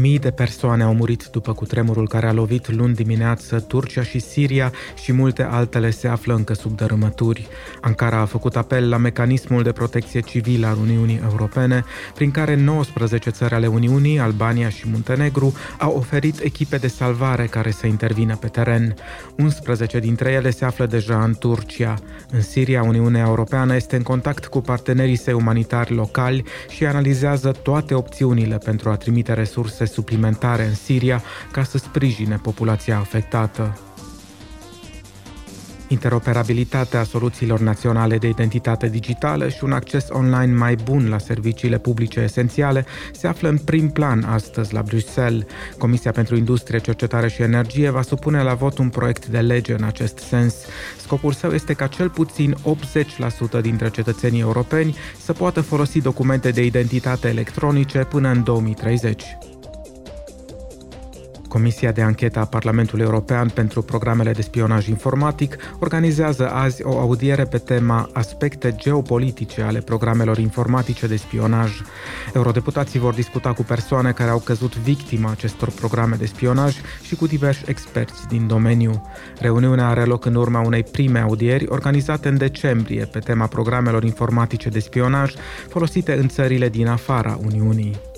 Mii de persoane au murit după cutremurul care a lovit luni dimineață Turcia și Siria și multe altele se află încă sub dărâmături. Ankara a făcut apel la mecanismul de protecție civilă al Uniunii Europene, prin care 19 țări ale Uniunii, Albania și Muntenegru, au oferit echipe de salvare care să intervină pe teren. 11 dintre ele se află deja în Turcia. În Siria, Uniunea Europeană este în contact cu partenerii săi umanitari locali și analizează toate opțiunile pentru a trimite resurse suplimentare în Siria ca să sprijine populația afectată. Interoperabilitatea soluțiilor naționale de identitate digitală și un acces online mai bun la serviciile publice esențiale se află în prim plan astăzi la Bruxelles. Comisia pentru Industrie, Cercetare și Energie va supune la vot un proiect de lege în acest sens. Scopul său este ca cel puțin 80% dintre cetățenii europeni să poată folosi documente de identitate electronice până în 2030. Comisia de anchetă a Parlamentului European pentru programele de spionaj informatic organizează azi o audiere pe tema aspecte geopolitice ale programelor informatice de spionaj. Eurodeputații vor discuta cu persoane care au căzut victima acestor programe de spionaj și cu diversi experți din domeniu. Reuniunea are loc în urma unei prime audieri organizate în decembrie pe tema programelor informatice de spionaj folosite în țările din afara Uniunii.